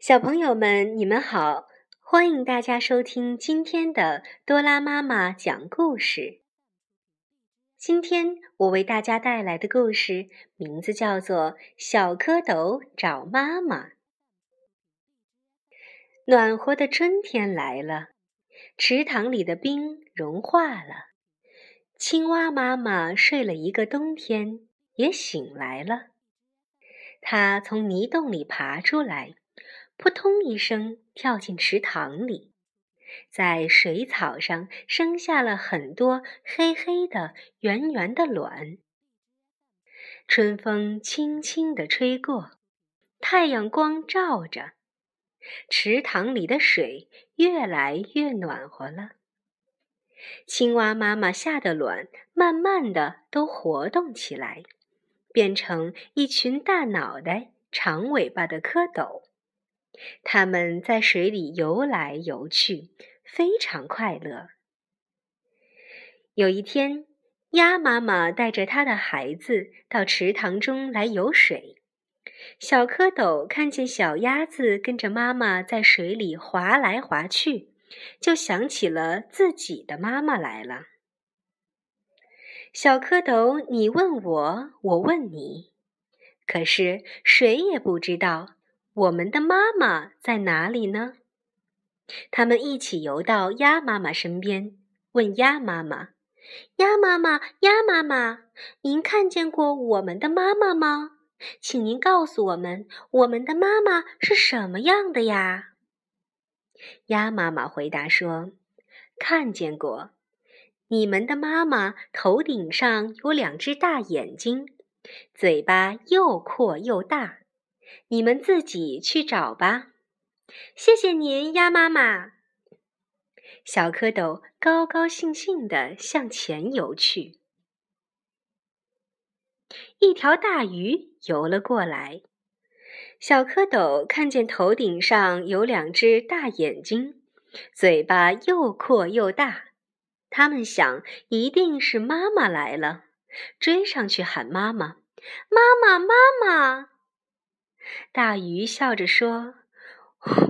小朋友们，你们好！欢迎大家收听今天的多拉妈妈讲故事。今天我为大家带来的故事名字叫做《小蝌蚪找妈妈》。暖和的春天来了，池塘里的冰融化了，青蛙妈妈睡了一个冬天，也醒来了。它从泥洞里爬出来。扑通一声，跳进池塘里，在水草上生下了很多黑黑的、圆圆的卵。春风轻轻地吹过，太阳光照着，池塘里的水越来越暖和了。青蛙妈妈下的卵慢慢的都活动起来，变成一群大脑袋、长尾巴的蝌蚪。它们在水里游来游去，非常快乐。有一天，鸭妈妈带着它的孩子到池塘中来游水。小蝌蚪看见小鸭子跟着妈妈在水里划来划去，就想起了自己的妈妈来了。小蝌蚪，你问我，我问你，可是谁也不知道。我们的妈妈在哪里呢？他们一起游到鸭妈妈身边，问鸭妈妈：“鸭妈妈，鸭妈妈，您看见过我们的妈妈吗？请您告诉我们，我们的妈妈是什么样的呀？”鸭妈妈回答说：“看见过，你们的妈妈头顶上有两只大眼睛，嘴巴又阔又大。”你们自己去找吧，谢谢您，鸭妈妈。小蝌蚪高高兴兴地向前游去。一条大鱼游了过来，小蝌蚪看见头顶上有两只大眼睛，嘴巴又阔又大，他们想一定是妈妈来了，追上去喊妈妈：“妈妈，妈妈！”大鱼笑着说：“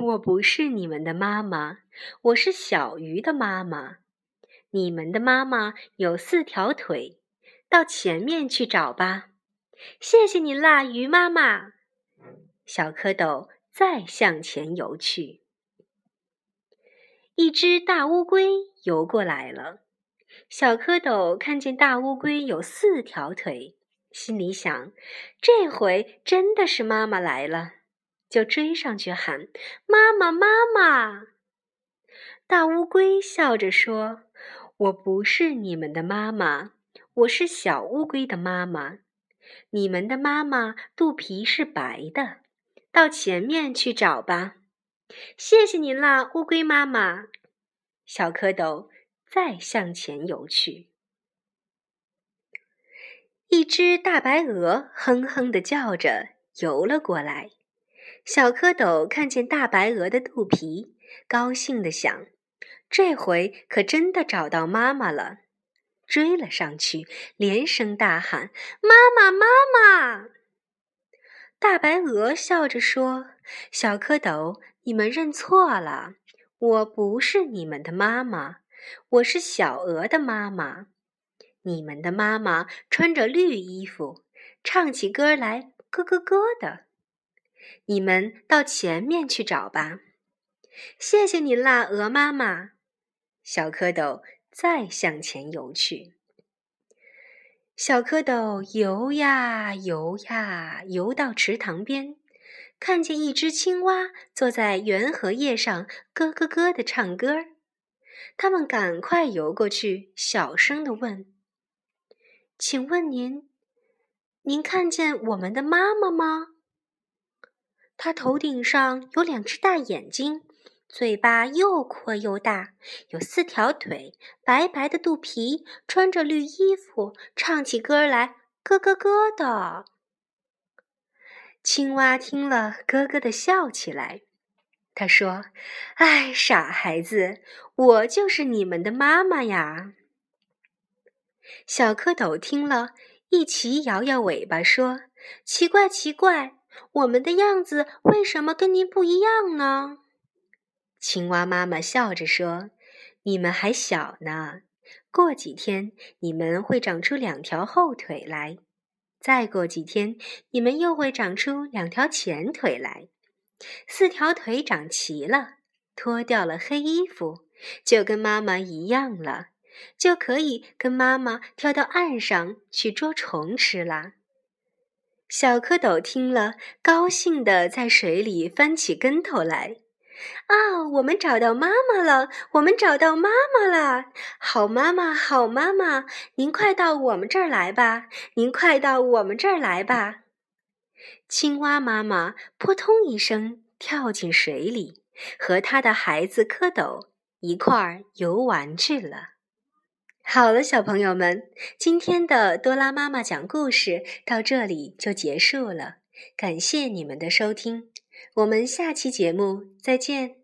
我不是你们的妈妈，我是小鱼的妈妈。你们的妈妈有四条腿，到前面去找吧。”谢谢你啦，鱼妈妈。小蝌蚪再向前游去。一只大乌龟游过来了，小蝌蚪看见大乌龟有四条腿。心里想，这回真的是妈妈来了，就追上去喊：“妈妈，妈妈！”大乌龟笑着说：“我不是你们的妈妈，我是小乌龟的妈妈。你们的妈妈肚皮是白的，到前面去找吧。”谢谢您啦，乌龟妈妈。小蝌蚪再向前游去。一只大白鹅哼哼地叫着游了过来，小蝌蚪看见大白鹅的肚皮，高兴地想：这回可真的找到妈妈了，追了上去，连声大喊：“妈妈，妈妈！”大白鹅笑着说：“小蝌蚪，你们认错了，我不是你们的妈妈，我是小鹅的妈妈。”你们的妈妈穿着绿衣服，唱起歌来咯咯咯的。你们到前面去找吧。谢谢您啦，鹅妈妈。小蝌蚪再向前游去。小蝌蚪游呀游呀，游到池塘边，看见一只青蛙坐在圆荷叶上咯咯咯的唱歌。他们赶快游过去，小声的问。请问您，您看见我们的妈妈吗？她头顶上有两只大眼睛，嘴巴又阔又大，有四条腿，白白的肚皮，穿着绿衣服，唱起歌来咯咯咯的。青蛙听了，咯咯的笑起来。他说：“哎，傻孩子，我就是你们的妈妈呀。”小蝌蚪听了，一齐摇摇尾巴，说：“奇怪，奇怪，我们的样子为什么跟您不一样呢？”青蛙妈妈笑着说：“你们还小呢，过几天你们会长出两条后腿来，再过几天你们又会长出两条前腿来，四条腿长齐了，脱掉了黑衣服，就跟妈妈一样了。”就可以跟妈妈跳到岸上去捉虫吃啦。小蝌蚪听了，高兴地在水里翻起跟头来。啊，我们找到妈妈了！我们找到妈妈了！好妈妈，好妈妈，您快到我们这儿来吧！您快到我们这儿来吧！青蛙妈妈扑通一声跳进水里，和她的孩子蝌蚪一块儿游玩去了。好了，小朋友们，今天的多拉妈妈讲故事到这里就结束了。感谢你们的收听，我们下期节目再见。